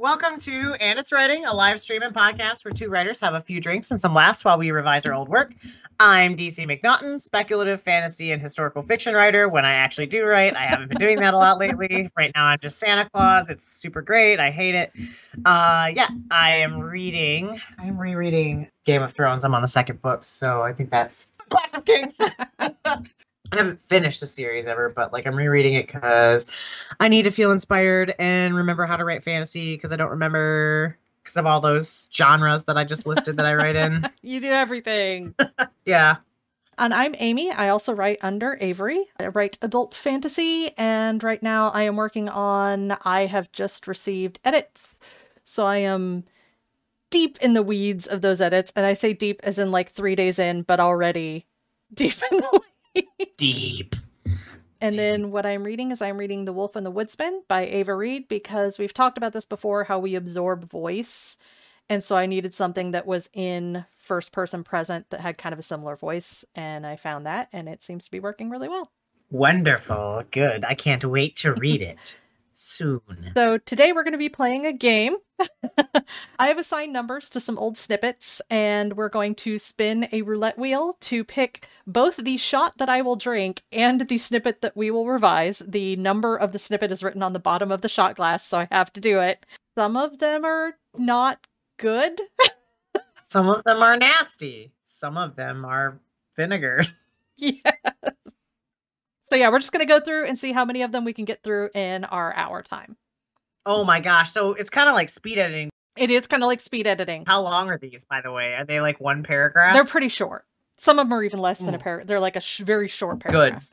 Welcome to And It's Writing, a live stream and podcast where two writers have a few drinks and some laughs while we revise our old work. I'm DC McNaughton, speculative fantasy and historical fiction writer. When I actually do write, I haven't been doing that a lot lately. Right now, I'm just Santa Claus. It's super great. I hate it. Uh, yeah, I am reading. I'm rereading Game of Thrones. I'm on the second book, so I think that's Clash of Kings. I haven't finished the series ever, but like I'm rereading it because I need to feel inspired and remember how to write fantasy because I don't remember because of all those genres that I just listed that I write in. You do everything. Yeah. and I'm Amy. I also write under Avery. I write adult fantasy, and right now I am working on. I have just received edits, so I am deep in the weeds of those edits, and I say deep as in like three days in, but already deep in the weeds. Deep. And then what I'm reading is I'm reading The Wolf and the Woodsman by Ava Reid because we've talked about this before how we absorb voice. And so I needed something that was in first person present that had kind of a similar voice. And I found that, and it seems to be working really well. Wonderful. Good. I can't wait to read it soon. So today we're going to be playing a game. I have assigned numbers to some old snippets, and we're going to spin a roulette wheel to pick both the shot that I will drink and the snippet that we will revise. The number of the snippet is written on the bottom of the shot glass, so I have to do it. Some of them are not good. Some of them are nasty. Some of them are vinegar. yes. So yeah, we're just going to go through and see how many of them we can get through in our hour time. Oh my gosh. So it's kind of like speed editing. It is kind of like speed editing. How long are these, by the way? Are they like one paragraph? They're pretty short. Some of them are even less than a paragraph. They're like a sh- very short paragraph.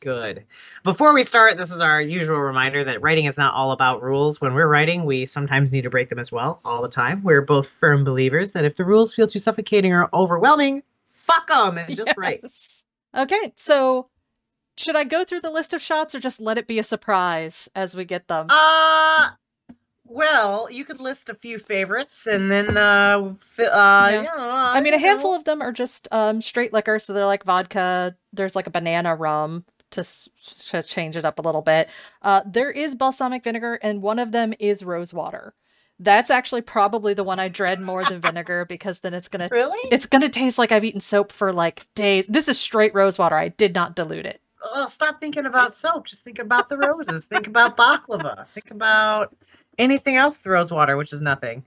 Good. good. Before we start, this is our usual reminder that writing is not all about rules. When we're writing, we sometimes need to break them as well, all the time. We're both firm believers that if the rules feel too suffocating or overwhelming, fuck them and just write. Okay, so should I go through the list of shots or just let it be a surprise as we get them? Uh, well, you could list a few favorites and then, uh, fi- uh, Yeah. you know, I mean, a you know. handful of them are just um, straight liquor, so they're like vodka. There's like a banana rum to, s- to change it up a little bit. Uh, there is balsamic vinegar, and one of them is rose water. That's actually probably the one I dread more than vinegar because then it's gonna Really? it's gonna taste like I've eaten soap for like days. This is straight rose water. I did not dilute it. Oh, stop thinking about soap. Just think about the roses. think about baklava. Think about anything else with rose water, which is nothing.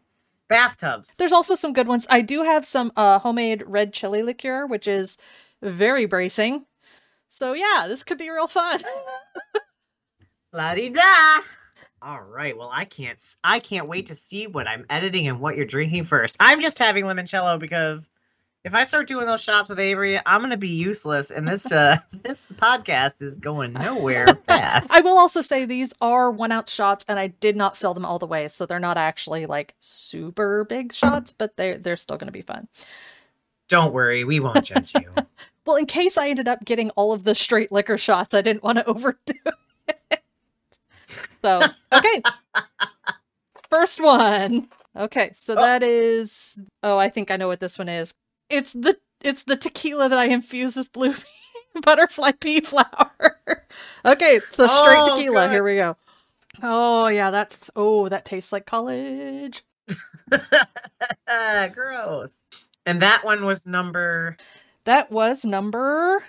Bathtubs. There's also some good ones. I do have some uh, homemade red chili liqueur, which is very bracing. So yeah, this could be real fun. La di da. All right. Well, I can't. I can't wait to see what I'm editing and what you're drinking first. I'm just having limoncello because if I start doing those shots with Avery, I'm gonna be useless, and this uh this podcast is going nowhere fast. I will also say these are one ounce shots, and I did not fill them all the way, so they're not actually like super big shots, but they're they're still going to be fun. Don't worry, we won't judge you. Well, in case I ended up getting all of the straight liquor shots, I didn't want to overdo it. So okay, first one. Okay, so Oh. that is. Oh, I think I know what this one is. It's the it's the tequila that I infused with blue butterfly pea flower. okay, so straight Oh, tequila. good. Here we go. Oh yeah, that's oh that tastes like college. Gross. And that one was number That was number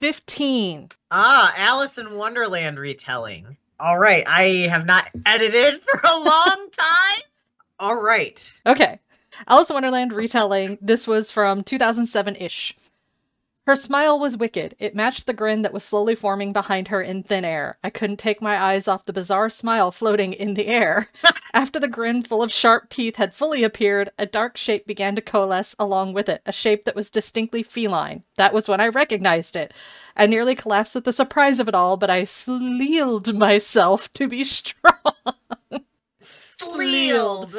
fifteen. ah Alice in Wonderland retelling. All right, I have not edited for a long time. All right. Okay. Alice in Wonderland retelling. This was from 2007 ish. Her smile was wicked. It matched the grin that was slowly forming behind her in thin air. I couldn't take my eyes off the bizarre smile floating in the air. After the grin full of sharp teeth had fully appeared, a dark shape began to coalesce along with it, a shape that was distinctly feline. That was when I recognized it. I nearly collapsed with the surprise of it all, but I steeled myself to be strong. Sleeled.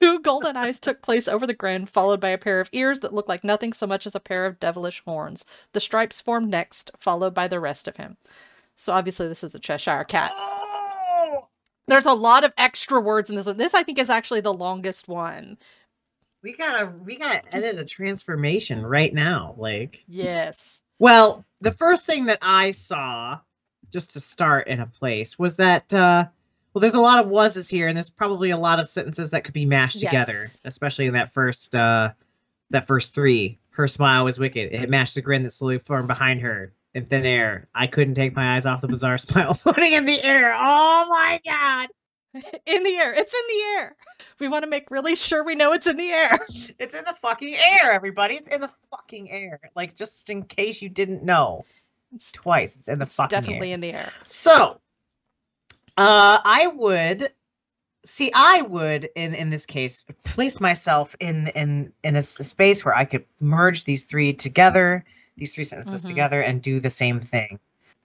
Two golden eyes took place over the grin, followed by a pair of ears that looked like nothing so much as a pair of devilish horns. The stripes formed next, followed by the rest of him. So obviously, this is a Cheshire cat. Oh, There's a lot of extra words in this one. This, I think, is actually the longest one. we gotta we gotta edit a transformation right now. Like Yes. Well, the first thing that I saw, just to start in a place, was that uh Well, there's a lot of wases here, and there's probably a lot of sentences that could be mashed together, especially in that first uh that first three. Her smile was wicked. It matched the grin that slowly formed behind her in thin air. I couldn't take my eyes off the bizarre smile floating in the air. Oh my god. in the air. It's in the air. We want to make really sure we know it's in the air. It's in the fucking air, everybody. It's in the fucking air. Like just in case you didn't know. It's Twice. It's in the It's fucking definitely air. in the air. So, uh, I would see. I would, in in this case, place myself in in in a, space where I could merge these three together, these three sentences Mhm. together, and do the same thing.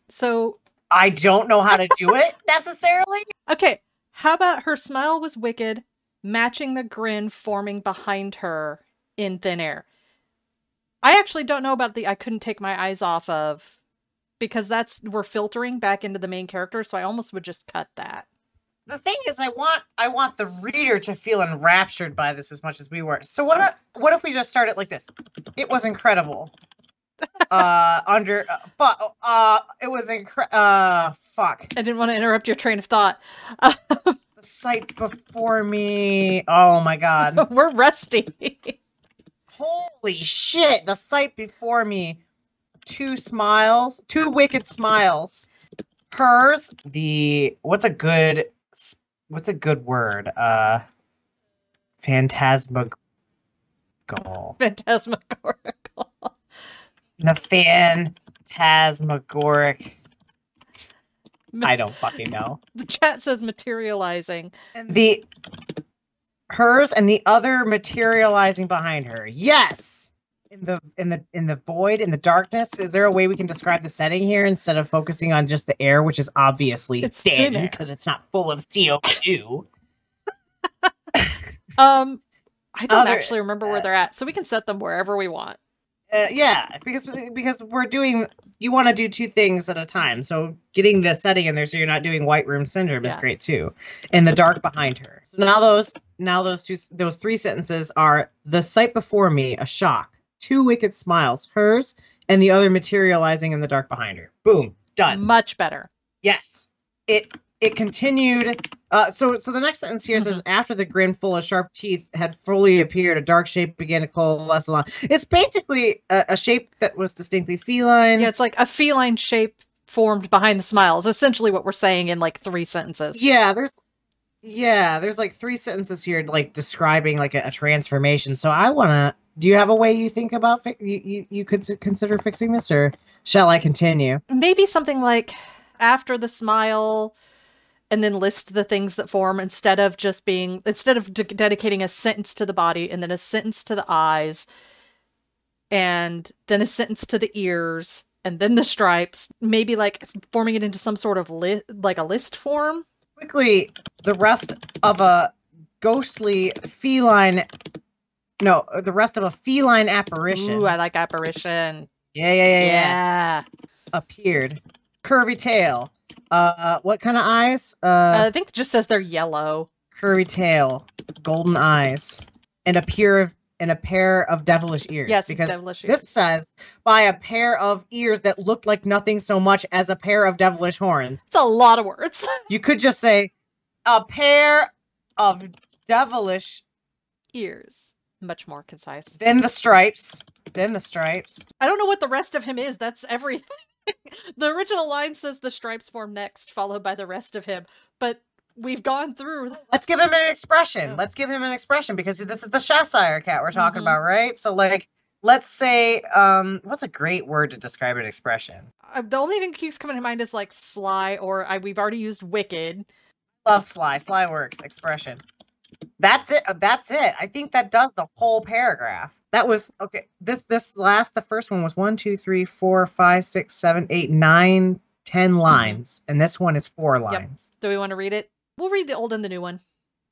So, I don't know how to do it necessarily. okay, how about her smile was wicked, matching the grin forming behind her in thin air? I actually don't know about the I couldn't take my eyes off of because that's we're filtering back into the main character, so I almost would just cut that. The thing is, I want I want the reader to feel enraptured by this as much as we were. So what? If, what if we just start it like this? It was incredible. uh, under uh, fuck. Uh, it was incre. Uh, fuck. I didn't want to interrupt your train of thought. the sight before me. Oh my god. we're rusty. Holy shit. The sight before me. Two smiles. Two wicked smiles. Hers. The what's a good what's a good word? Uh phantasmagorical. Phantasmagorical. The phantasmagoric. I don't fucking know. The chat says materializing. the hers and the other materializing behind her. Yes. In the in the in the void in the darkness, is there a way we can describe the setting here instead of focusing on just the air, which is obviously It's thin because it's not full of CO two? Um, I don't Other- actually remember where uh, they're at, so we can set them wherever we want. uh, yeah, because because we're doing you want to do two things at a time. So getting the setting in there so you're not doing white room syndrome is great too. And the dark behind her. So now those now those two those three sentences are the sight before me a shock, two wicked smiles, hers and the other materializing in the dark behind her. Boom, done. Much better. Yes. It it continued. Uh, so so the next sentence here says after the grin full of sharp teeth had fully appeared, a dark shape began to coalesce along. It's basically a, a shape that was distinctly feline. Yeah, it's like a feline shape formed behind the smiles. Essentially what we're saying in like three sentences. Yeah, there's yeah, there's like three sentences here like describing like a, a transformation. So I want to do you have a way you think about fi- you, you you could consider fixing this or shall I continue? Maybe something like after the smile and then list the things that form instead of just being instead of de- dedicating a sentence to the body and then a sentence to the eyes and then a sentence to the ears and then the stripes maybe like forming it into some sort of li- like a list form Quickly, the rest of a ghostly feline no, the rest of a feline apparition. Ooh, I like apparition. yeah, yeah, yeah, yeah. Yeah. Appeared. Curvy tail. Uh what kind of eyes? Uh I think it just says they're yellow. curvy tail, golden eyes, and a pair of and a pair of devilish ears. Yes, because devilish this says by a pair of ears that looked like nothing so much as a pair of devilish horns. It's a lot of words. You could just say a pair of devilish, ears. Much more concise. then the stripes, then the stripes. I don't know what the rest of him is. That's everything. the original line says the stripes form next, followed by the rest of him. But we've gone through. Let's give him an expression. Yeah. Let's give him an expression because this is the Cheshire cat we're talking Mhm. about, right? So like let's say um what's a great word to describe an expression? Uh, the only thing that keeps coming to mind is like sly, or I, we've already used wicked. Love Sly. Sly works. Expression. That's it. uh, That's it. I think that does the whole paragraph. That was okay. This this last the first one was one, two, three, four, five, six, seven, eight, nine, ten lines, and this one is four lines. Do we want to read it? We'll read the old and the new one,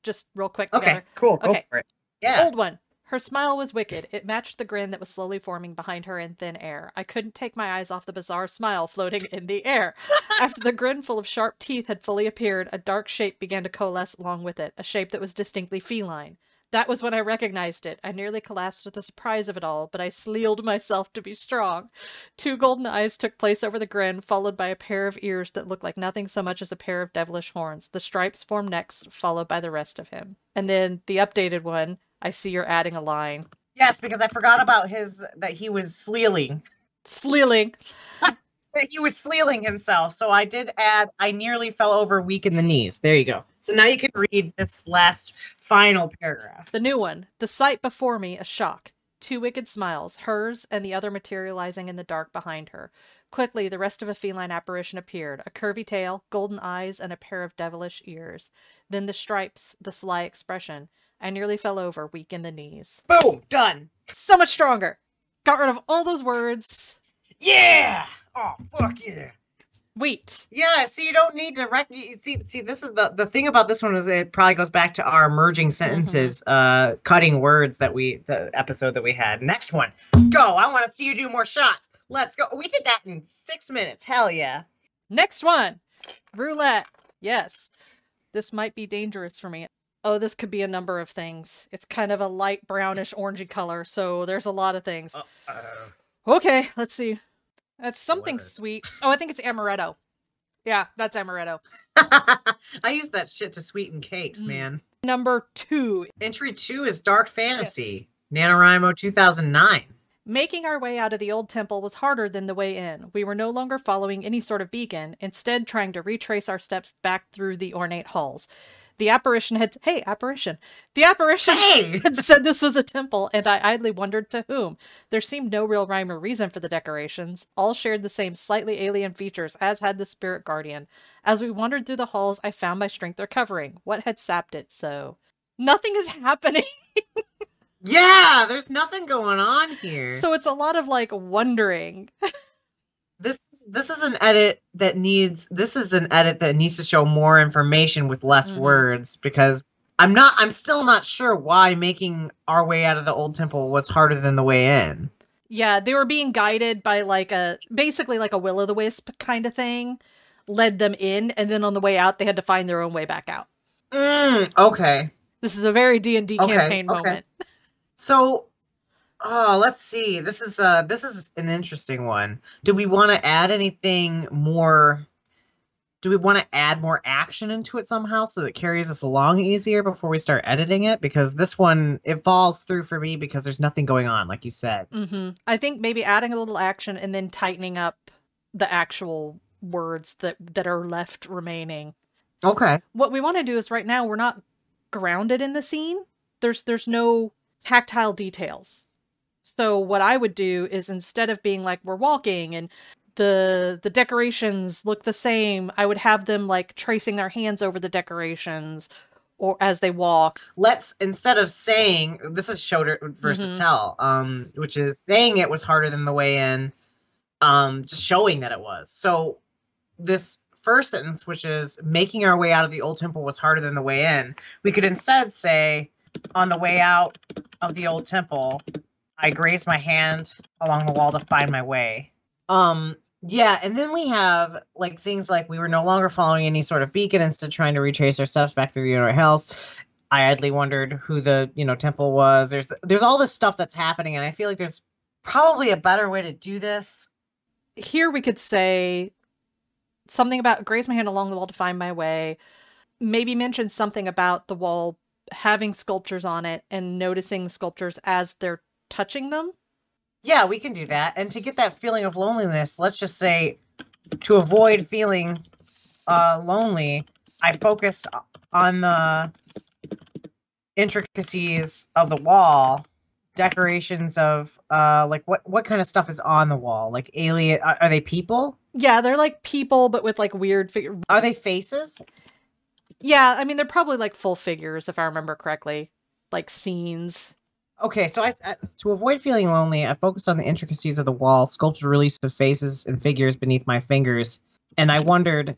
just real quick Okay, together. cool. Go Okay. for it. Yeah. Old one. Her smile was wicked. It matched the grin that was slowly forming behind her in thin air. I couldn't take my eyes off the bizarre smile floating in the air. After the grin full of sharp teeth had fully appeared, a dark shape began to coalesce along with it, a shape that was distinctly feline. That was when I recognized it. I nearly collapsed with the surprise of it all, but I sleeled myself to be strong. Two golden eyes took place over the grin, followed by a pair of ears that looked like nothing so much as a pair of devilish horns. The stripes formed next, followed by the rest of him. And then the updated one, I see you're adding a line. Yes, because I forgot about his that he was sleeling. Sleeling. he was sleeling himself. So I did add, I nearly fell over weak in the knees. There you go. So now you can read this last final paragraph. The new one. The sight before me, a shock. Two wicked smiles, hers and the other materializing in the dark behind her. Quickly, the rest of a feline apparition appeared a curvy tail, golden eyes, and a pair of devilish ears. Then the stripes, the sly expression. I nearly fell over, weak in the knees. Boom, done. So much stronger. Got rid of all those words. Yeah. Oh fuck yeah. Wait. Yeah, see, you don't need to rec- see. See, this is the the thing about this one is it probably goes back to our merging sentences, uh, cutting words that we the episode that we had. Next one, go! I want to see you do more shots. Let's go. We did that in six minutes. Hell yeah! Next one. Roulette. Yes. This might be dangerous for me. Oh, this could be a number of things. It's kind of a light brownish orangey color, so there's a lot of things. Uh-oh. Okay, let's see. That's something it? sweet. Oh, I think it's amaretto. Yeah, that's amaretto. I use that shit to sweeten cakes, Mm. man. Number two, Entry two is Dark Fantasy, NaNoWriMo 2009. Making our way out of the old temple was harder than the way in. We were no longer following any sort of beacon, instead, trying to retrace our steps back through the ornate halls. The apparition had. Hey, apparition! The apparition Hey! had said this was a temple, and I idly wondered to whom. There seemed no real rhyme or reason for the decorations. All shared the same slightly alien features, as had the spirit guardian. As we wandered through the halls, I found my strength recovering. What had sapped it so? Nothing is happening. Yeah, there's nothing going on here. So it's a lot of like wondering. this this is an edit that needs this is an edit that needs to show more information with less Mhm. words because I'm not I'm still not sure why making our way out of the old temple was harder than the way in. Yeah, they were being guided by like a basically like a will o' the wisp kind of thing, led them in, and then on the way out they had to find their own way back out. Mm, okay. This is a very D and D Okay, campaign okay. moment. So oh, let's see. This is uh this is an interesting one. Do we want to add anything more do we want to add more action into it somehow so that it carries us along easier before we start editing it? Because this one it falls through for me because there's nothing going on, like you said. hmm I think maybe adding a little action and then tightening up the actual words that that are left remaining. Okay. What we want to do is right now we're not grounded in the scene. There's there's no tactile details. So what I would do is instead of being like we're walking and the the decorations look the same, I would have them like tracing their hands over the decorations or as they walk. Let's instead of saying this is shoulder versus Mhm. tell, um, which is saying it was harder than the way in, um, just showing that it was. So this first sentence, which is making our way out of the old temple was harder than the way in, we could instead say, on the way out of the old temple, I grazed my hand along the wall to find my way. Um, yeah, and then we have like things like we were no longer following any sort of beacon, instead trying to retrace our steps back through the inner hills. I idly wondered who the you know temple was. There's there's all this stuff that's happening, and I feel like there's probably a better way to do this. Here we could say something about graze my hand along the wall to find my way. Maybe mention something about the wall having sculptures on it and noticing the sculptures as they're touching them. Yeah, we can do that. And to get that feeling of loneliness, let's just say to avoid feeling uh, lonely, I focused on the intricacies of the wall, decorations of uh, like what what kind of stuff is on the wall? Like alien? Are, are they people? Yeah, they're like people, but with like weird figure. Are they faces? Yeah, I mean they're probably like full figures if I remember correctly, like scenes. Okay, so I, I- to avoid feeling lonely, I focused on the intricacies of the wall, sculpted reliefs of faces and figures beneath my fingers, and I wondered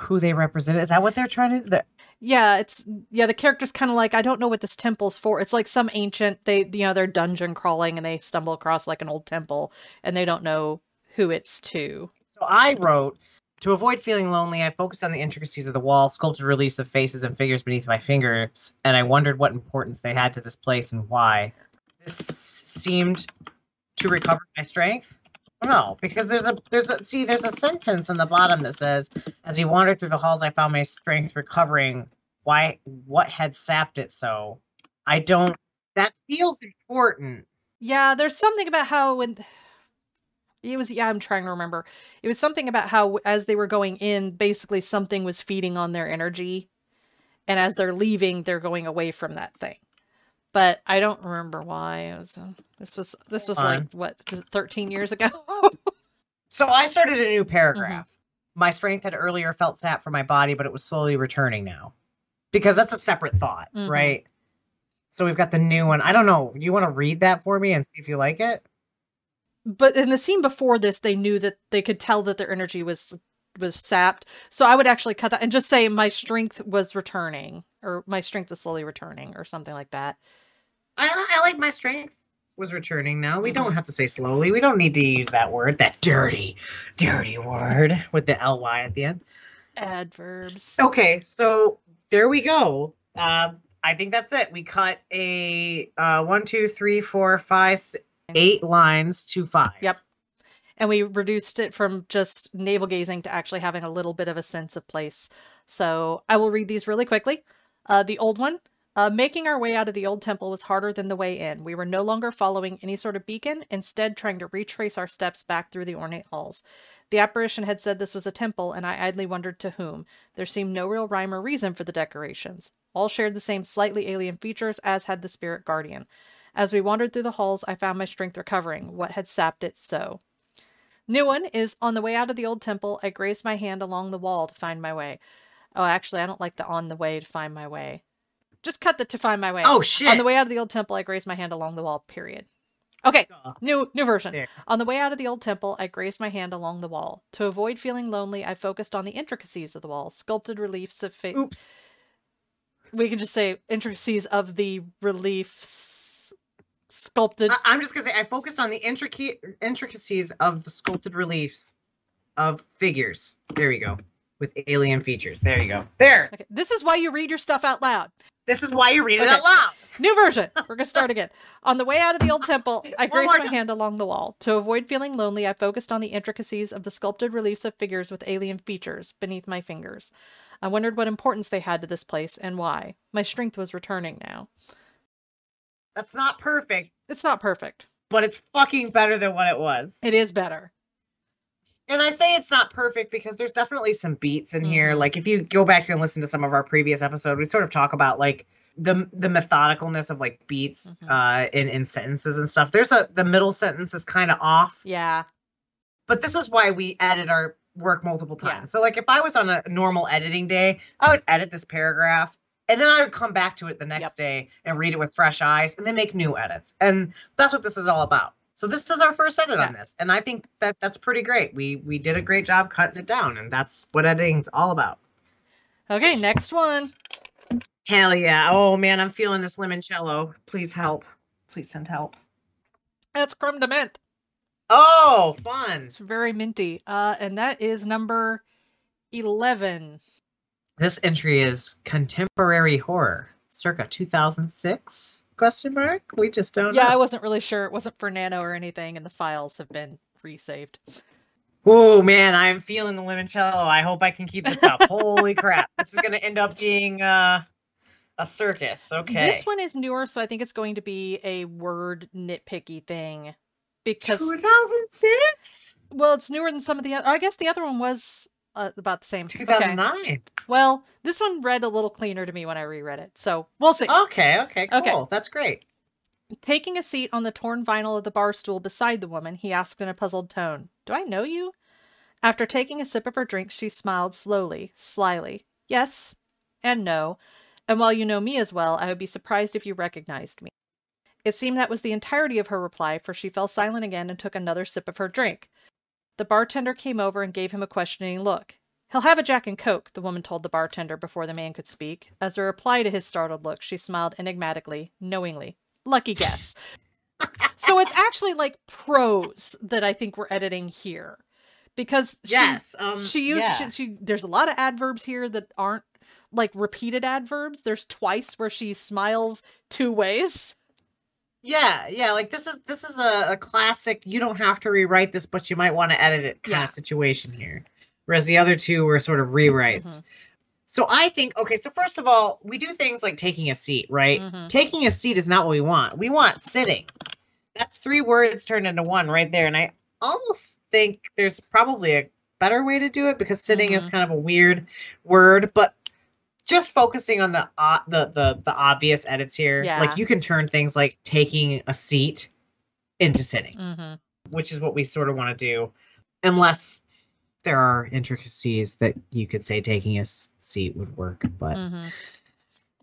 who they represent. Is that what they're trying to? The, Yeah, it's yeah. The character's kind of like I don't know what this temple's for. It's like some ancient. They you know they're dungeon crawling and they stumble across like an old temple and they don't know who it's to. so I wrote To avoid feeling lonely, I focused on the intricacies of the wall, sculpted reliefs of faces and figures beneath my fingers, and I wondered what importance they had to this place and why. This seemed to recover my strength. No, because there's a there's a see there's a sentence on the bottom that says, "As we wandered through the halls, I found my strength recovering. Why? What had sapped it so? I don't. That feels important. Yeah, there's something about how when it was yeah, I'm trying to remember. It was something about how as they were going in, basically something was feeding on their energy. And as they're leaving, they're going away from that thing. But I don't remember why. It was uh, this was this was like what 13 years ago. so I started a new paragraph. Mm-hmm. My strength had earlier felt sap from my body, but it was slowly returning now. Because that's a separate thought, mm-hmm. right? So we've got the new one. I don't know. You want to read that for me and see if you like it? But in the scene before this, they knew that they could tell that their energy was was sapped. So I would actually cut that and just say my strength was returning, or my strength was slowly returning, or something like that. I, I like my strength was returning now. We mm-hmm. don't have to say slowly. We don't need to use that word, that dirty, dirty word with the ly at the end. Adverbs. Okay, so there we go. Um, I think that's it. We cut a uh, one, two, three, four, five, six, eight lines to five. Yep. And we reduced it from just navel gazing to actually having a little bit of a sense of place. So I will read these really quickly. Uh, the old one. Uh, making our way out of the old temple was harder than the way in. We were no longer following any sort of beacon, instead, trying to retrace our steps back through the ornate halls. The apparition had said this was a temple, and I idly wondered to whom. There seemed no real rhyme or reason for the decorations. All shared the same slightly alien features, as had the spirit guardian. As we wandered through the halls, I found my strength recovering. What had sapped it so? New one is on the way out of the old temple, I grazed my hand along the wall to find my way. Oh, actually, I don't like the on the way to find my way. Just cut the to find my way. Oh shit. On the way out of the old temple, I grazed my hand along the wall, period. Okay, new new version. There. On the way out of the old temple, I grazed my hand along the wall. To avoid feeling lonely, I focused on the intricacies of the wall, sculpted reliefs of fa- Oops. We can just say intricacies of the reliefs sculpted. I, am just gonna say I focused on the intricate intricacies of the sculpted reliefs of figures. There you go. With alien features. There you go. There. Okay. This is why you read your stuff out loud. This is why you read okay. it out loud. New version. We're gonna start again. On the way out of the old temple, I grazed my hand along the wall. To avoid feeling lonely, I focused on the intricacies of the sculpted reliefs of figures with alien features beneath my fingers. I wondered what importance they had to this place and why. My strength was returning now. That's not perfect. It's not perfect. But it's fucking better than what it was. It is better. And I say it's not perfect because there's definitely some beats in mm-hmm. here. Like if you go back and listen to some of our previous episodes, we sort of talk about like the the methodicalness of like beats mm-hmm. uh in in sentences and stuff. There's a the middle sentence is kind of off. Yeah. But this is why we edit our work multiple times. Yeah. So like if I was on a normal editing day, I would edit this paragraph and then I would come back to it the next yep. day and read it with fresh eyes and then make new edits. And that's what this is all about. So this is our first edit yeah. on this, and I think that that's pretty great. We we did a great job cutting it down, and that's what editing's all about. Okay, next one. Hell yeah! Oh man, I'm feeling this limoncello. Please help. Please send help. That's creme de menthe. Oh, fun! It's very minty. Uh, and that is number eleven. This entry is contemporary horror, circa 2006? Question mark. We just don't. Yeah, know. I wasn't really sure. It wasn't for Nano or anything, and the files have been resaved. Oh man, I'm feeling the limoncello. I hope I can keep this up. Holy crap! This is going to end up being uh, a circus. Okay. This one is newer, so I think it's going to be a word nitpicky thing. Because 2006. Well, it's newer than some of the other. I guess the other one was uh, about the same. 2009. Okay. Well, this one read a little cleaner to me when I reread it, so we'll see. Okay, okay, cool. Okay. That's great. Taking a seat on the torn vinyl of the bar stool beside the woman, he asked in a puzzled tone, Do I know you? After taking a sip of her drink, she smiled slowly, slyly. Yes, and no. And while you know me as well, I would be surprised if you recognized me. It seemed that was the entirety of her reply, for she fell silent again and took another sip of her drink. The bartender came over and gave him a questioning look. He'll have a Jack and Coke, the woman told the bartender before the man could speak. As a reply to his startled look, she smiled enigmatically, knowingly. Lucky guess. so it's actually like prose that I think we're editing here. because she, Yes. Um, she used yeah. she, she there's a lot of adverbs here that aren't like repeated adverbs. There's twice where she smiles two ways. Yeah, yeah, like this is this is a, a classic. You don't have to rewrite this, but you might want to edit it kind Yeah. of situation here. Whereas the other two were sort of rewrites. Mhm. So I think okay. So first of all, we do things like taking a seat, right? Mhm. Taking a seat is not what we want. We want sitting. That's three words turned into one right there. And I almost think there's probably a better way to do it because sitting is Mhm. kind of a weird word, but just focusing on the uh, the the the obvious edits here. Yeah. Like you can turn things like taking a seat into sitting, mm-hmm. which is what we sort of want to do, unless there are intricacies that you could say taking a seat would work, but Mhm.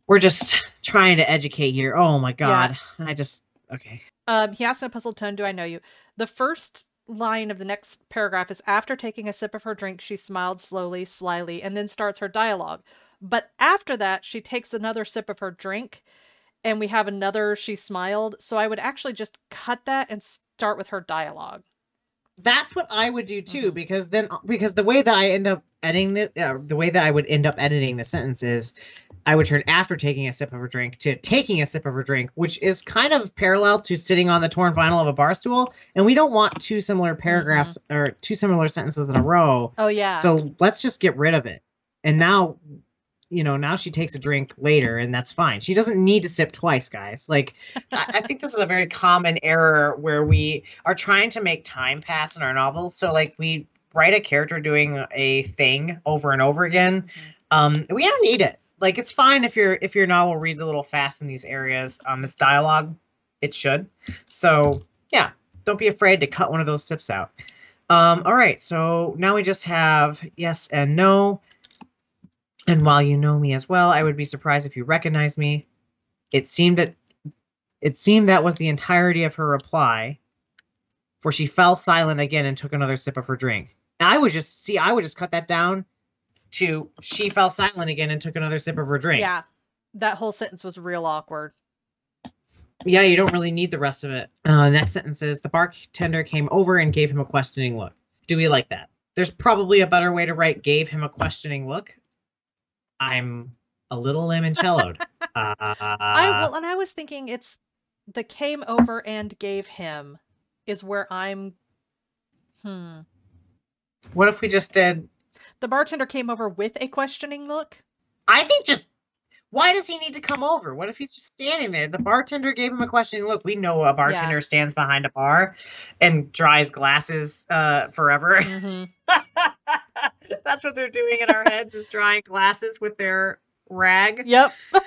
we're just trying to educate here. Oh my god. I just okay. Um, he asked in a puzzled tone, "Do I know you?" The first line of the next paragraph is after taking a sip of her drink, she smiled slowly, slyly, and then starts her dialogue. But after that, she takes another sip of her drink, and we have another she smiled. So I would actually just cut that and start with her dialogue. That's what I would do too, Mhm. because then because the way that I end up editing the uh, the way that I would end up editing the sentence is, I would turn after taking a sip of her drink to taking a sip of her drink, which is kind of parallel to sitting on the torn vinyl of a bar stool, and we don't want two similar paragraphs or two similar sentences in a row. Oh yeah. So let's just get rid of it. And now, you know, now she takes a drink later, and that's fine. She doesn't need to sip twice, guys. Like, I, I think this is a very common error where we are trying to make time pass in our novels. So, like, we write a character doing a thing over and over again. Um, we don't need it. Like, it's fine if your if your novel reads a little fast in these areas. Um, it's dialogue. It should. So, yeah, don't be afraid to cut one of those sips out. Um, all right, so now we just have yes and no. And while you know me as well, I would be surprised if you recognize me. It seemed that it seemed that was the entirety of her reply, for she fell silent again and took another sip of her drink. I would just see, I would just cut that down to she fell silent again and took another sip of her drink. yeah. That whole sentence was real awkward. Yeah, you don't really need the rest of it. Uh, next sentence is the bartender came over and gave him a questioning look. Do we like that? There's probably a better way to write gave him a questioning look. I'm a little limoncelloed. uh, I well, and I was thinking it's the came over and gave him is where I'm. Hmm. what if we just did? The bartender came over with a questioning look. I think just. Why does he need to come over? What if he's just standing there? The bartender gave him a questioning look. We know a bartender stands behind a bar and dries glasses uh, forever. hmm That's what they're doing in our heads is drying glasses with their rag. Yep.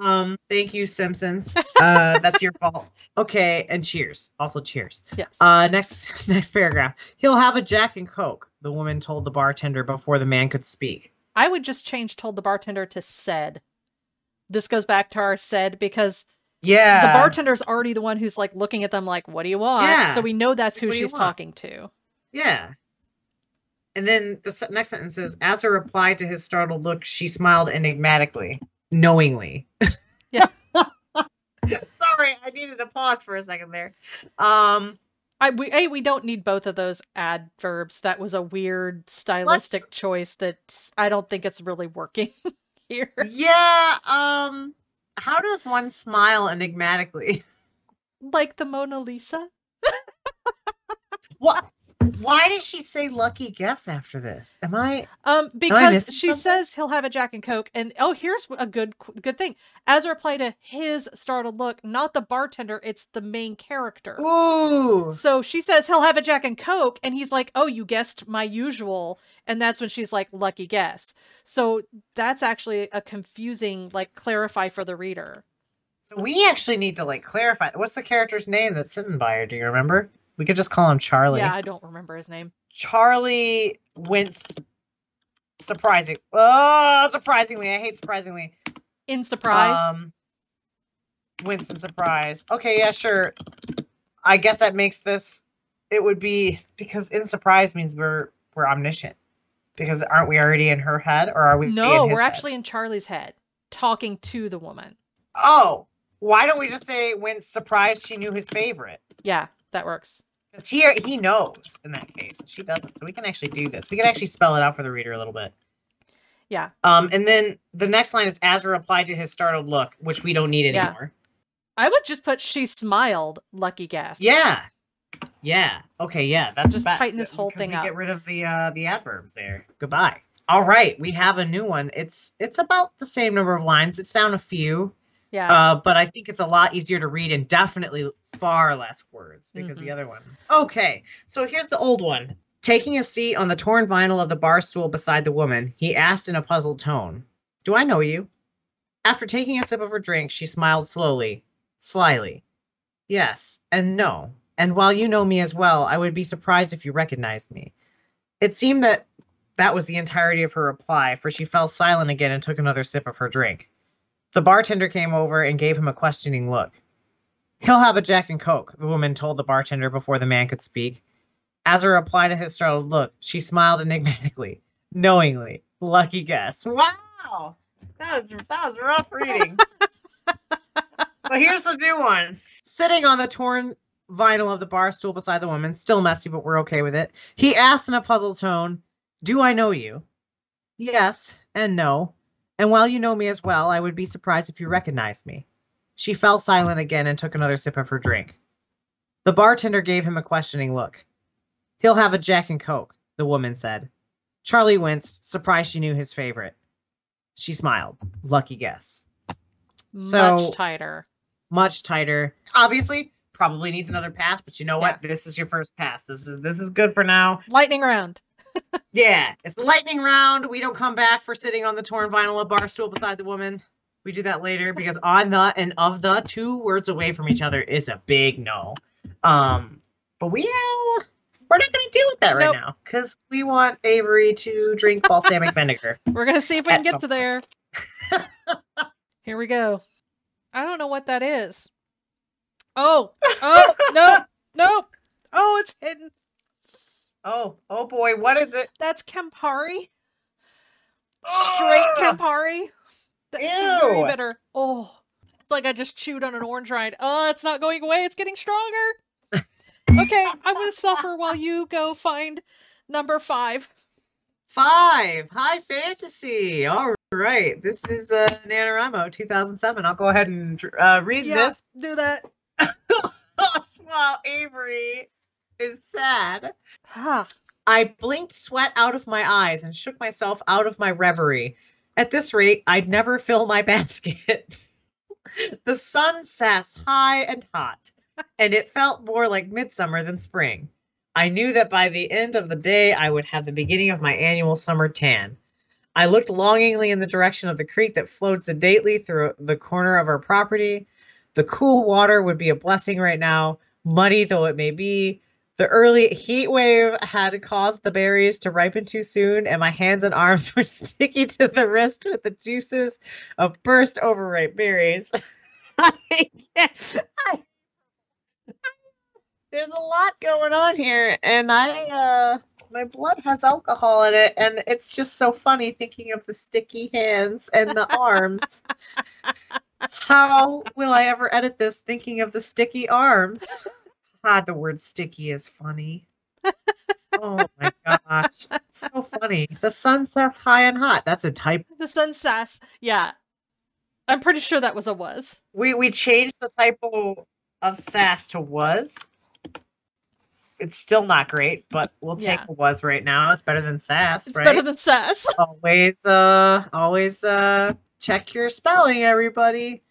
Um, thank you, Simpsons. Uh, that's your fault. Okay, and cheers. Also cheers. Yes. Uh, next next paragraph. He'll have a Jack and Coke. The woman told the bartender before the man could speak. I would just change told the bartender to said. This goes back to our said because Yeah. the bartender's already the one who's like looking at them like, what do you want? Yeah. So we know that's who she's talking to. Yeah. And then the next sentence is as a reply to his startled look, she smiled enigmatically, knowingly. Yeah. Sorry, I needed to pause for a second there. Um, I we a we don't need both of those adverbs. That was a weird stylistic choice that I don't think it's really working here. yeah. Um, how does one smile enigmatically? Like the Mona Lisa. What? Why did she say lucky guess after this? Am I? Um, because missing she something? says he'll have a Jack and Coke, and oh, here's a good good thing. As a reply to his startled look, not the bartender, it's the main character. Ooh. So she says he'll have a Jack and Coke, and he's like, "Oh, you guessed my usual," and that's when she's like, "Lucky guess." So that's actually a confusing, like, clarify for the reader. So we actually need to like clarify. What's the character's name that's sitting by her? Do you remember? We could just call him Charlie. Yeah, I don't remember his name. Charlie winced. Surprising. Oh, surprisingly. I hate surprisingly. In surprise, Um, Winston surprise. Okay, yeah, sure. I guess that makes this. It would be because in surprise means we're we're omniscient. Because aren't we already in her head, or are we? no, in his we're head? actually in Charlie's head, talking to the woman. Oh, why don't we just say when surprised she knew his favorite? Yeah, that works. Because here he knows in that case. She doesn't. So we can actually do this. We can actually spell it out for the reader a little bit. Yeah. Um, and then the next line is Azra replied to his startled look, which we don't need Yeah. anymore. I would just put she smiled, lucky guess. Yeah. Yeah. Okay. Yeah. That's Just best, tighten this whole thing up. Get rid of the uh the adverbs there. Goodbye. All right, we have a new one. It's it's about the same number of lines. It's down a few, Yeah. uh, but I think it's a lot easier to read and definitely far less words because the Mhm. other one. Okay, so here's the old one. Taking a seat on the torn vinyl of the bar stool beside the woman, he asked in a puzzled tone, "Do I know you?" After taking a sip of her drink, she smiled slowly, slyly. Yes, and no. And while you know me as well, I would be surprised if you recognized me. It seemed that that was the entirety of her reply, for she fell silent again and took another sip of her drink. The bartender came over and gave him a questioning look. He'll have a Jack and Coke, the woman told the bartender before the man could speak. As a reply to his startled look, she smiled enigmatically, knowingly. Lucky guess. Wow! That was, that was rough reading. so here's the new one. Sitting on the torn vinyl of the bar stool beside the woman, still messy, but we're okay with it. He asked in a puzzled tone, Do I know you? Yes, and no. And while you know me as well, I would be surprised if you recognized me. She fell silent again and took another sip of her drink. The bartender gave him a questioning look. He'll have a Jack and Coke, the woman said. Charlie winced, surprised she knew his favorite. She smiled. Lucky guess. so- Much tighter. Much tighter. Obviously, probably needs another pass, but you know what? Yeah. This is your first pass. This is this is good for now. Lightning round. Yeah, it's a lightning round. We don't come back for sitting on the torn vinyl of bar stool beside the woman. We do that later because on the and of the two words away from each other is a big no. Um, but we uh, we're not going to deal with that right Nope. now because we want Avery to drink balsamic vinegar. We're gonna see if we can get to there. Here we go. I don't know what that is. Oh, oh, no, no. Oh, it's hidden. Oh, oh boy, what is it? That's Campari. Straight Ugh! Campari. That's very bitter. Oh, it's like I just chewed on an orange rind. Oh, it's not going away. It's getting stronger. okay, I'm gonna suffer while you go find number five. Five, high fantasy. All right, this is uh, NaNoWriMo 2007. I'll go ahead and uh, read Yeah, this. do that. While Avery is sad. Huh. I blinked sweat out of my eyes and shook myself out of my reverie. At this rate, I'd never fill my basket. the sun sat high and hot, and it felt more like midsummer than spring. I knew that by the end of the day, I would have the beginning of my annual summer tan. I looked longingly in the direction of the creek that flowed sedately through the corner of our property. The cool water would be a blessing right now, muddy though it may be. The early heat wave had caused the berries to ripen too soon, and my hands and arms were sticky to the wrist with the juices of burst overripe berries. I I- there's a lot going on here, and I, uh, my blood has alcohol in it, and it's just so funny thinking of the sticky hands and the arms. How will I ever edit this thinking of the sticky arms? God, the word sticky is funny. oh my gosh. It's so funny. The sun sets high and hot. That's a type. The sun sass. Yeah. I'm pretty sure that was a was. We we changed the typo of sass to was. It's still not great, but we'll take Yeah. a was right now. It's better than sass, It's right? better than sass. always uh always uh check your spelling everybody.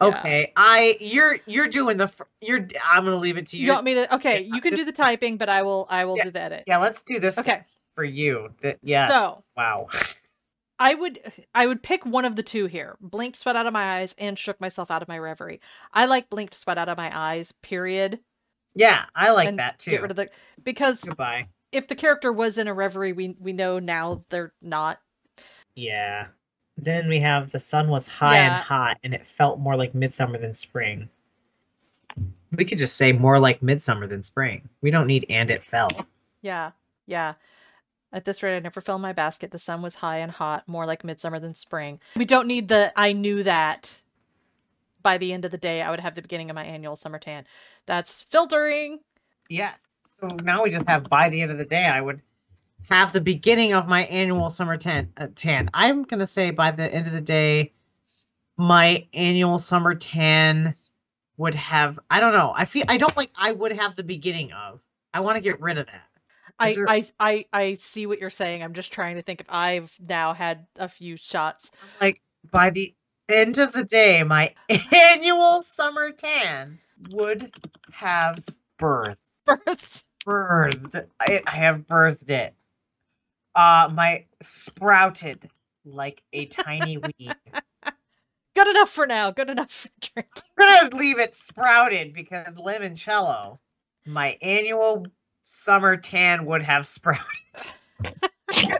Yeah. Okay. I you're you're doing the you're I'm going to leave it to you. You want me to? Okay, Yeah, you can do the typing, but I will. I will Yeah, do the edit. Yeah, let's do this Okay. for you. That yes. So- wow. I would I would pick one of the two here. Blinked sweat out of my eyes and shook myself out of my reverie. I like blinked sweat out of my eyes, period. Yeah, I like and that too. Get rid of the because Goodbye. if the character was in a reverie, we we know now they're not. Yeah. Then we have the sun was high Yeah. and hot and it felt more like midsummer than spring. We could just say more like midsummer than spring. We don't need and it fell. Yeah, yeah. At this rate, I never filled my basket. The sun was high and hot, more like midsummer than spring. We don't need the I knew that. By the end of the day, I would have the beginning of my annual summer tan. That's filtering. Yes. So now we just have by the end of the day, I would have the beginning of my annual summer tan. Uh, tan. I'm gonna say by the end of the day, my annual summer tan would have. I don't know. I feel I don't like. I would have the beginning of. I want to get rid of that. I, there- I I I see what you're saying. I'm just trying to think if I've now had a few shots. Like by the end of the day, my annual summer tan would have birthed. Births. birthed. I, I have birthed it. Uh, my sprouted like a tiny weed. Good enough for now. Good enough for drink. I'm gonna leave it sprouted because limoncello, my annual summer tan would have sprouted.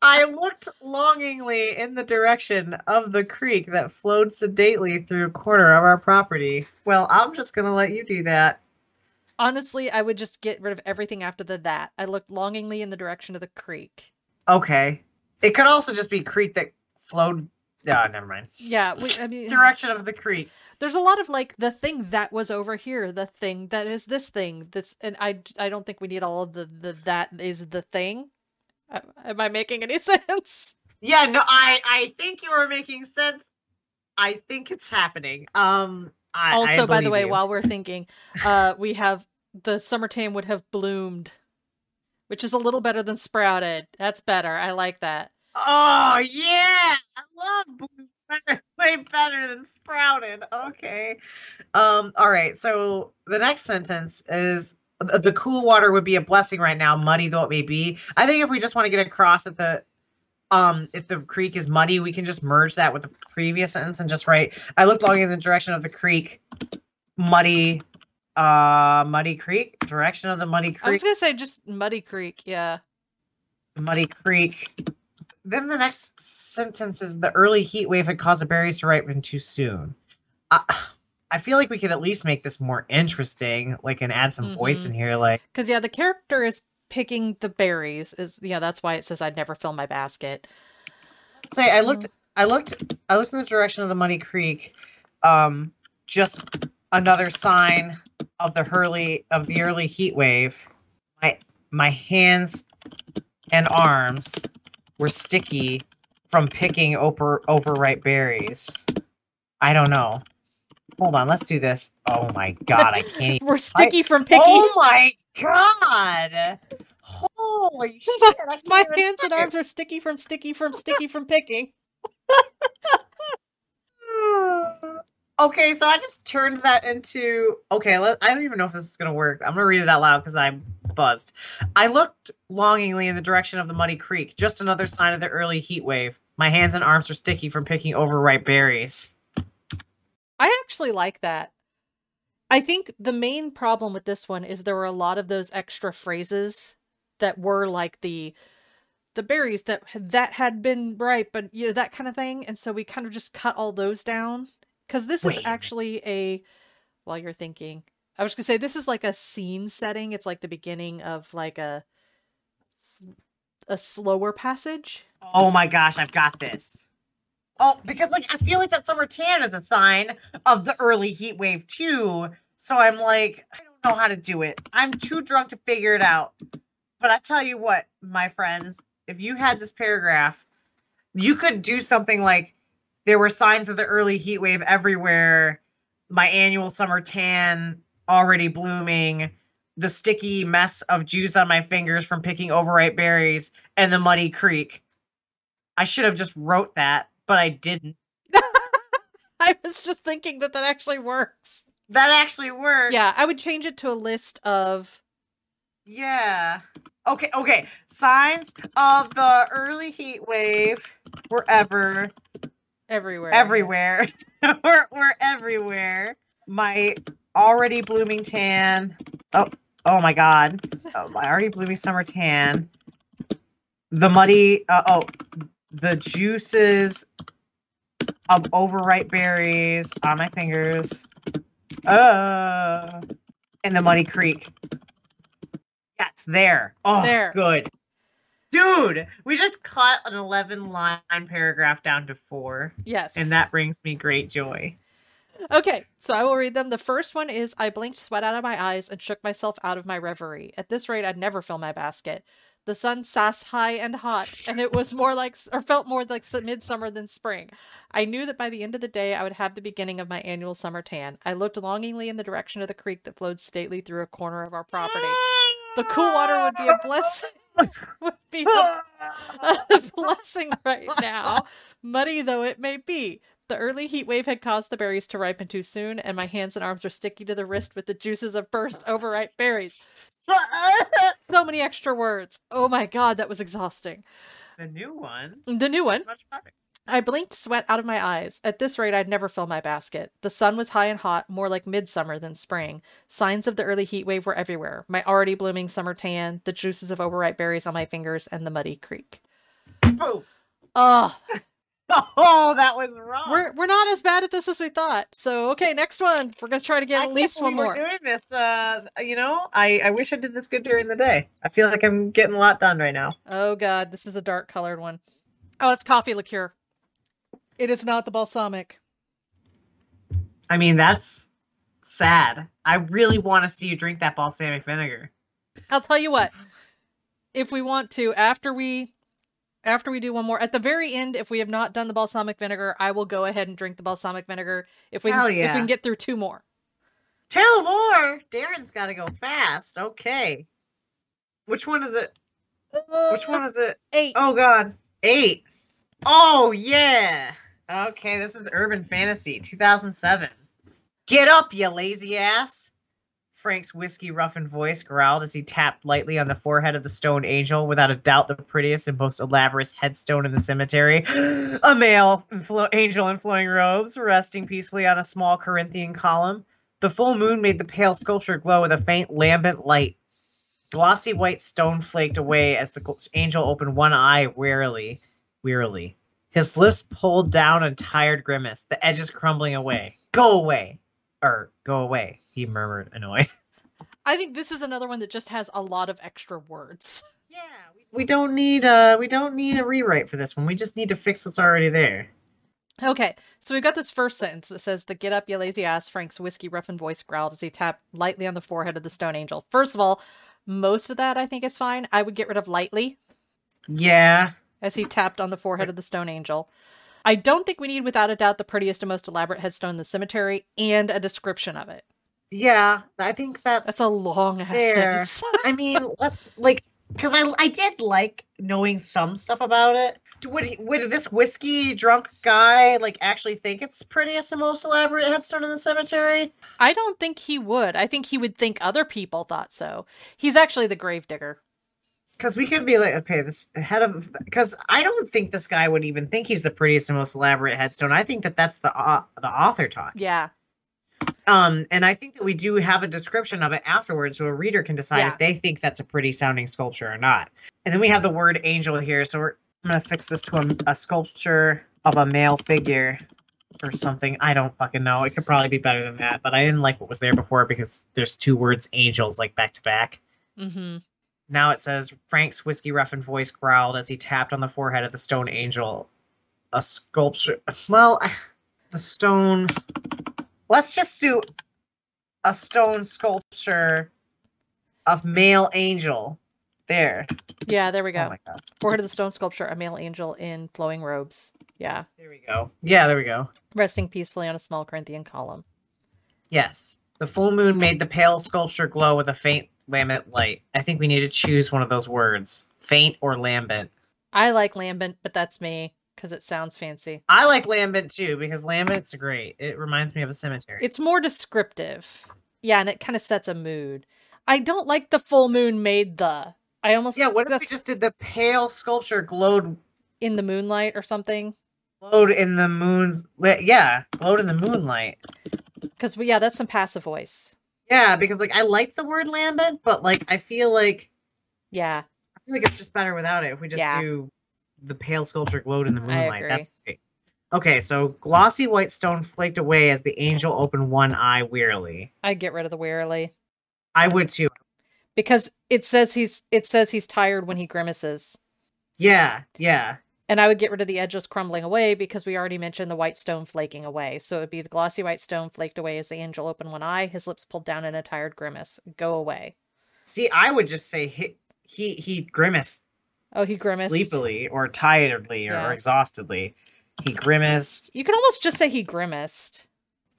I looked longingly in the direction of the creek that flowed sedately through a corner of our property. Well, I'm just gonna let you do that. Honestly, I would just get rid of everything after the that. I looked longingly in the direction of the creek. Okay. It could also just be creek that flowed. Ah, never mind. Yeah, we, I mean, Direction of the creek. there's a lot of like the thing that was over here, the thing that is this thing. That's and I I don't think we need all of the the that is the thing. Uh, Am I making any sense? Yeah, no, I I think you are making sense. I think it's happening. Um. I, I also, by the way, you. while we're thinking, uh, we have the summer tan would have bloomed, which is a little better than sprouted. That's better. I like that. Oh yeah, I love better, way better than sprouted. Okay. Um. All right. So the next sentence is the the cool water would be a blessing right now, muddy though it may be. I think if we just want to get across that the um if the creek is muddy, we can just merge that with the previous sentence and just write I looked long in the direction of the creek, muddy uh muddy creek, direction of the muddy creek. I was gonna say just Muddy Creek. Yeah. muddy creek. Then the next sentence is the early heat wave had caused the berries to ripen too soon. I, I feel like we could at least make this more interesting, like and add some voice Mhm. in here, like Because yeah, the character is picking the berries. Is yeah, that's why it says I'd never fill my basket. say I looked I looked I looked in the direction of the Muddy Creek. Um just another sign of the early of the early heat wave. My my hands and arms were sticky from picking over overripe berries. I don't know. Hold on, let's do this. Oh my god, I can't We're sticky from picking. Oh my god! Holy shit! My hands and arms are sticky from sticky from sticky from picking. okay, so I just turned that into okay. Let, I don't even know if this is gonna work. I'm gonna read it out loud because I'm buzzed. I looked longingly in the direction of the muddy creek. Just another sign of the early heat wave. My hands and arms are sticky from picking overripe berries. I actually like that. I think the main problem with this one is there were a lot of those extra phrases that were like the the berries that that had been ripe and you know that kind of thing and so we kind of just cut all those down cuz this Wait is actually a while you're thinking I was going to say this is like a scene setting it's like the beginning of like a a slower passage Oh my gosh, I've got this. Oh, because like I feel like that summer tan is a sign of the early heat wave too. So I'm like, I don't know how to do it. I'm too drunk to figure it out. But I tell you what, my friends, if you had this paragraph, you could do something like there were signs of the early heat wave everywhere. My annual summer tan already blooming. The sticky mess of juice on my fingers from picking overripe berries and the muddy creek. I should have just wrote that, but I didn't. I was just thinking that that actually works That actually works. yeah I would change it to a list of Yeah. Okay, okay. Signs of the early heat wave were ever everywhere everywhere. we're, we're everywhere. My already blooming tan. Oh, oh my god. So my already blooming summer tan. The muddy, uh, oh, the juices of overripe berries on my fingers. Uh, and the muddy creek. Yes, there. Oh, There. good. Dude, we just cut an 11 line paragraph down to four, Yes. and that brings me great joy. Okay, so I will read them. The first one is I blinked sweat out of my eyes and shook myself out of my reverie. At this rate, I'd never fill my basket. The sun sass high and hot, and it was more like, or felt more like midsummer than spring. I knew that by the end of the day, I would have the beginning of my annual summer tan. I looked longingly in the direction of the creek that flowed stately through a corner of our property. The cool water would be a blessing. would be a a blessing right now, muddy though it may be. The early heat wave had caused the berries to ripen too soon, and my hands and arms were sticky to the wrist with the juices of burst overripe berries. So many extra words. Oh my god, that was exhausting. the new one. The new one. Is much better. I blinked sweat out of my eyes. At this rate, I'd never fill my basket. The sun was high and hot, more like midsummer than spring. Signs of the early heat wave were everywhere. My already blooming summer tan, the juices of overripe berries on my fingers, and the muddy creek. Boom. Ugh. Oh, that was wrong. We're we're not as bad at this as we thought. So okay, next one. We're gonna try to get I at least one more. We're doing this. Uh, you know, I I wish I did this good during the day. I feel like I'm getting a lot done right now. Oh god, this is a dark colored one. Oh, it's coffee liqueur. It is not the balsamic. I mean, that's sad. I really want to see you drink that balsamic vinegar. I'll tell you what. If we want to, after we after we do one more, at the very end, if we have not done the balsamic vinegar, I will go ahead and drink the balsamic vinegar. If we Hell if we can get through two more. Tell more. Darren's got to go fast. Okay. Which one is it? Which one uh, is it? Eight. Oh God, eight. Oh yeah. Okay, this is Urban Fantasy, 2007. Get up, you lazy ass. Frank's whiskey roughened voice growled as he tapped lightly on the forehead of the stone angel, without a doubt the prettiest and most elaborate headstone in the cemetery. a male angel in flowing robes, resting peacefully on a small Corinthian column. The full moon made the pale sculpture glow with a faint lambent light. Glossy white stone flaked away as the angel opened one eye wearily. Wearily. His lips pulled down a tired grimace, the edges crumbling away. Go away! Or go away, he murmured, annoyed. I think this is another one that just has a lot of extra words. Yeah, we, we don't need uh we don't need a rewrite for this one. We just need to fix what's already there. Okay, so we've got this first sentence that says, The get up, you lazy ass, Frank's whiskey roughened voice growled as he tapped lightly on the forehead of the stone angel. First of all, most of that I think is fine. I would get rid of lightly Yeah. As he tapped on the forehead of the stone angel. I don't think we need, without a doubt, the prettiest and most elaborate headstone in the cemetery and a description of it. Yeah, I think that's That's a long ass Fair. sentence. I mean, let's like because I I did like knowing some stuff about it. Would he, would this whiskey drunk guy like actually think it's the prettiest and most elaborate headstone in the cemetery? I don't think he would. I think he would think other people thought so. He's actually the gravedigger. Because we could be like, okay, this head of because I don't think this guy would even think he's the prettiest and most elaborate headstone. I think that that's the au- the author talk. Yeah. Um, and I think that we do have a description of it afterwards, so a reader can decide Yeah. if they think that's a pretty sounding sculpture or not. And then we have the word angel here, so we're I'm gonna fix this to a, a sculpture of a male figure or something. I don't fucking know. It could probably be better than that, but I didn't like what was there before because there's two words angels like back to back. Mm-hmm. Now it says Frank's whiskey roughened voice growled as he tapped on the forehead of the stone angel. A sculpture. Well, the stone. Let's just do a stone sculpture of male angel. There. Yeah, there we go. Oh my god. Forehead of the stone sculpture, a male angel in flowing robes. Yeah. There we go. Yeah, there we go. Resting peacefully on a small Corinthian column. Yes. The full moon made the pale sculpture glow with a faint lambent light. I think we need to choose one of those words faint or lambent. I like lambent, but that's me because it sounds fancy. I like lambent too because lambent's great. It reminds me of a cemetery. It's more descriptive. Yeah, and it kind of sets a mood. I don't like the full moon made the. I almost yeah, what if we just did the pale sculpture glowed in the moonlight or something. glowed in the moon's yeah, glowed in the moonlight. Because yeah, that's some passive voice. Yeah, because like I like the word lambent, but like I feel like Yeah, I feel like it's just better without it if we just Yeah. do the pale sculpture glowed in the moonlight. That's great. Okay, so glossy white stone flaked away as the angel opened one eye wearily. I get rid of the wearily I would too. because it says he's it says he's tired when he grimaces. Yeah, yeah. And I would get rid of the edges crumbling away because we already mentioned the white stone flaking away. So it would be the glossy white stone flaked away as the angel opened one eye, his lips pulled down in a tired grimace. Go away. See, I would just say he he, he grimaced Oh, he grimaced. sleepily or tiredly or Yeah. exhaustedly. He grimaced. You can almost just say he grimaced.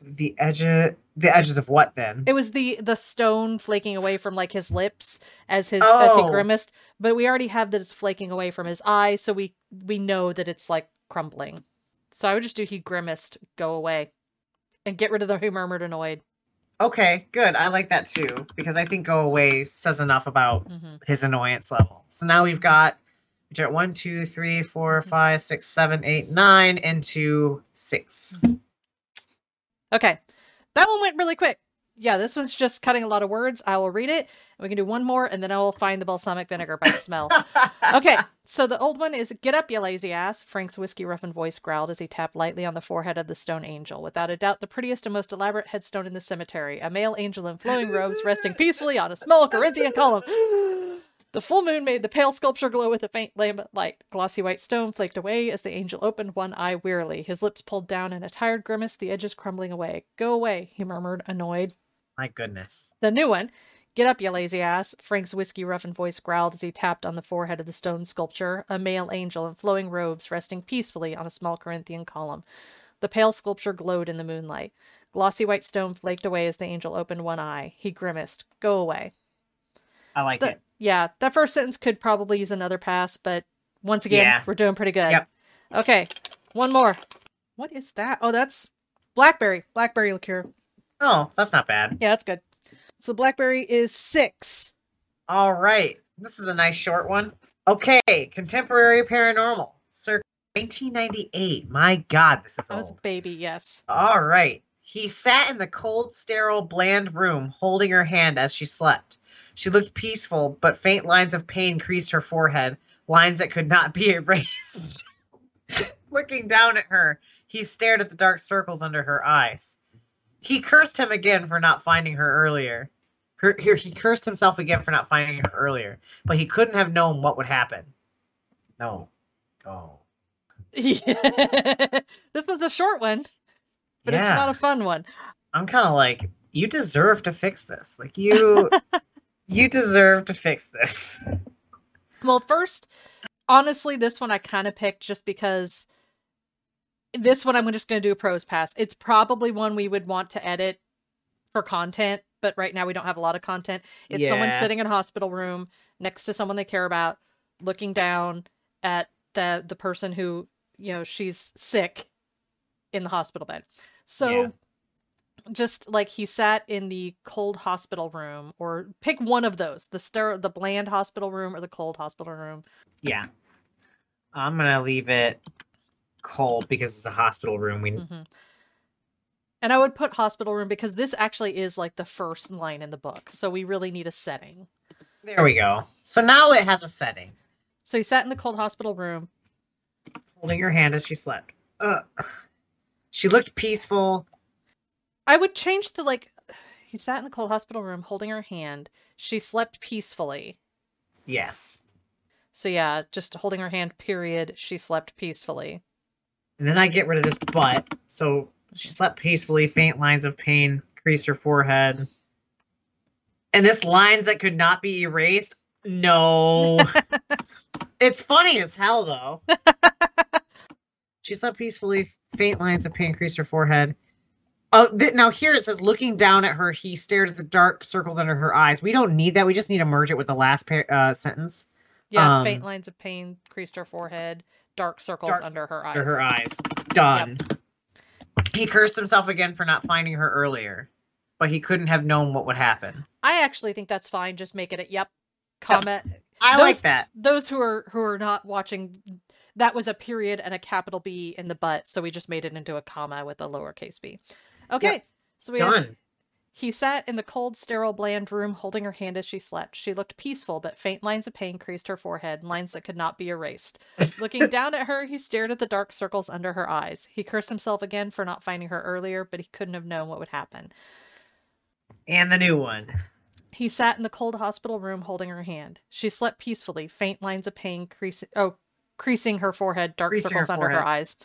The edge the edges of what then? It was the the stone flaking away from like his lips as his as he Oh. grimaced, but we already have that it's flaking away from his eyes, so we we know that it's like crumbling. So I would just do he grimaced, go away, and get rid of the who murmured annoyed. Okay, good. I like that too because I think go away says enough about hmm his annoyance level. So now we've got one, two, three, four, five, six, seven, eight, nine, into six. Okay, that one went really quick. Yeah, this one's just cutting a lot of words. I will read it. We can do one more, and then I will find the balsamic vinegar by smell. okay, so the old one is Get up, you lazy ass, Frank's whiskey roughened voice growled as he tapped lightly on the forehead of the stone angel. Without a doubt, the prettiest and most elaborate headstone in the cemetery, a male angel in flowing robes resting peacefully on a small Corinthian column. The full moon made the pale sculpture glow with a faint lambent light. Glossy white stone flaked away as the angel opened one eye wearily, his lips pulled down in a tired grimace, the edges crumbling away. Go away, he murmured, annoyed. My goodness. The new one. Get up, you lazy ass, Frank's whiskey roughened voice growled as he tapped on the forehead of the stone sculpture, a male angel in flowing robes resting peacefully on a small Corinthian column. The pale sculpture glowed in the moonlight. Glossy white stone flaked away as the angel opened one eye. He grimaced. Go away. I like The- it. Yeah, that first sentence could probably use another pass, but once again, Yeah. we're doing pretty good. Yep. Okay, one more. What is that? Oh, that's blackberry. Blackberry liqueur. Oh, that's not bad. Yeah, that's good. So blackberry is six. All right. This is a nice short one. Okay, contemporary paranormal. Circa 1998. My God, this is I was a baby, yes. All right. He sat in the cold, sterile, bland room, holding her hand as she slept. She looked peaceful, but faint lines of pain creased her forehead, lines that could not be erased. Looking down at her, he stared at the dark circles under her eyes. He cursed him again for not finding her earlier. Her, here, he cursed himself again for not finding her earlier, but he couldn't have known what would happen. No. Oh. Yeah. this was a short one, but it's not a fun one. I'm kind of like, you deserve to fix this. Like you, you deserve to fix this. Well, first, honestly, this one I kind of picked just because this one I'm just going to do a prose pass. It's probably one we would want to edit for content, but right now we don't have a lot of content. It's someone sitting in a hospital room next to someone they care about, looking down at the the person who, you know, she's sick in the hospital bed. So Yeah. just like he sat in the cold hospital room or pick one of those, the stir the bland hospital room or the cold hospital room. Yeah, I'm gonna leave it cold because it's a hospital room. We mm-hmm. And I would put hospital room because this actually is like the first line in the book. So we really need a setting. there we go. So now it has a setting. So he sat in the cold hospital room. Holding her hand as she slept. Ugh. She looked peaceful. I would change the like he sat in the cold hospital room holding her hand. She slept peacefully. Yes. So yeah, just holding her hand, period. She slept peacefully. And then I get rid of this butt. So she slept peacefully. Faint lines of pain crease her forehead. And this lines that could not be erased. No. it's funny as hell though. she slept peacefully. Faint lines of pain creased her forehead. Oh, th- now here it says, looking down at her, he stared at the dark circles under her eyes. We don't need that. We just need to merge it with the last par- uh, sentence Yeah, Um, faint lines of pain creased her forehead, dark circles Dark under her eyes. under her eyes. Done. He cursed himself again for not finding her earlier, but he couldn't have known what would happen. I actually think that's fine. Just make it a yep. Comment. I Those- like that. Those who are who are not watching, that was a period and a capital B in the butt, so we just made it into a comma with a lowercase b. Okay, so we have Done. He sat in the cold, sterile, bland room, holding her hand as she slept. She looked peaceful, but faint lines of pain creased her forehead, lines that could not be erased. Looking down at her, he stared at the dark circles under her eyes. He cursed himself again for not finding her earlier, but he couldn't have known what would happen. And the new one. He sat in the cold hospital room, holding her hand. She slept peacefully, faint lines of pain creasing. Oh, creasing her forehead, dark Creasing her circles under her eyes.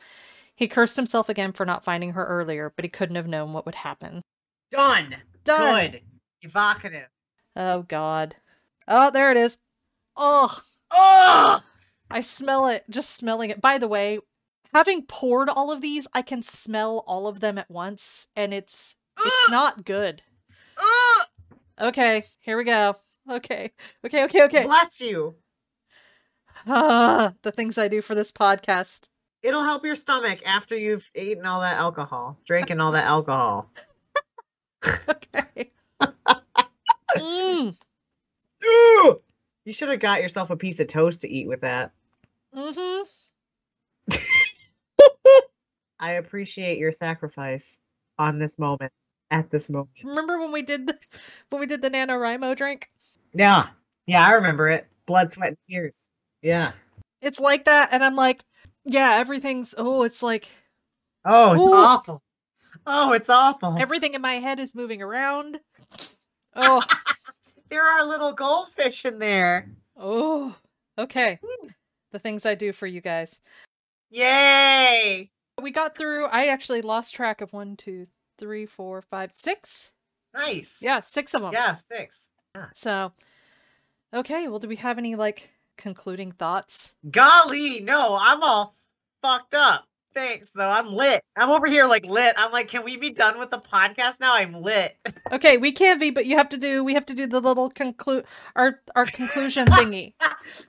He cursed himself again for not finding her earlier, but he couldn't have known what would happen. Done. Done. Good. Evocative. Oh God. Oh, there it is. Oh, Oh, I smell it. Just smelling it. By the way, having poured all of these, I can smell all of them at once, and it's it's not good. Okay, here we go. Okay, okay, okay, okay. Bless you. The things I do for this podcast. It'll help your stomach after you've eaten all that alcohol, drinking all that alcohol. Okay. mm, Ooh! You should have got yourself a piece of toast to eat with that. hmm I appreciate your sacrifice on this moment, at this moment. Remember when we did this when we did the NaNoWriMo drink? Yeah. Yeah, I remember it. Blood, sweat, and tears. Yeah. It's like that, and I'm like, yeah, everything's. Oh, it's like Oh, it's Ooh. awful. Oh, it's awful. everything in my head is moving around. Oh, there are little goldfish in there. oh. Okay. Hmm. The things I do for you guys. Yay! We got through. I actually lost track of one, two, three, four, five, six. Nice. Yeah, six of them. Yeah, six. Yeah. So, okay. Well, do we have any like concluding thoughts? Golly, no, I'm all fucked up. Thanks, though. I'm lit. I'm over here like lit. I'm like, can we be done with the podcast now? I'm lit. Okay, we can be, but you have to do. We have to do the little conclude our our conclusion thingy.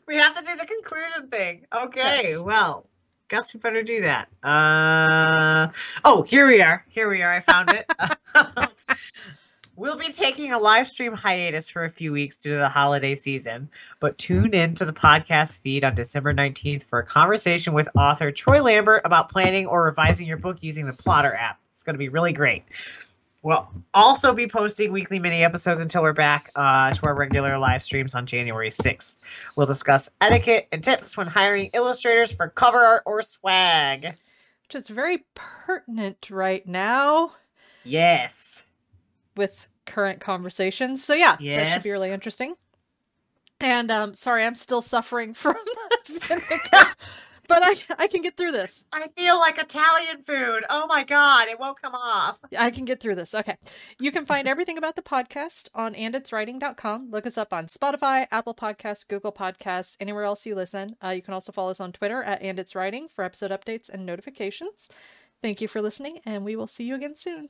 we have to do the conclusion thing. Okay, Yes. well, guess we better do that. Uh oh, here we are. Here we are. I found it. we'll be taking a live stream hiatus for a few weeks due to the holiday season, but tune in to the podcast feed on December 19th for a conversation with author Troy Lambert about planning or revising your book using the Plottr app. It's going to be really great. We'll also be posting weekly mini episodes until we're back uh, to our regular live streams on January 6th. We'll discuss etiquette and tips when hiring illustrators for cover art or swag. which is very pertinent right now Yes. with current conversations. So yeah, that should be really interesting. And um sorry, I'm still suffering from the vinegar, but I I can get through this. I feel like Italian food. Oh my God, it won't come off. I can get through this. Okay. You can find everything about the podcast on anditswriting.com. Look us up on Spotify, Apple Podcasts, Google Podcasts, anywhere else you listen. Uh, you can also follow us on Twitter at anditswriting for episode updates and notifications. Thank you for listening, and we will see you again soon.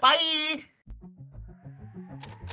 Bye. Thank you.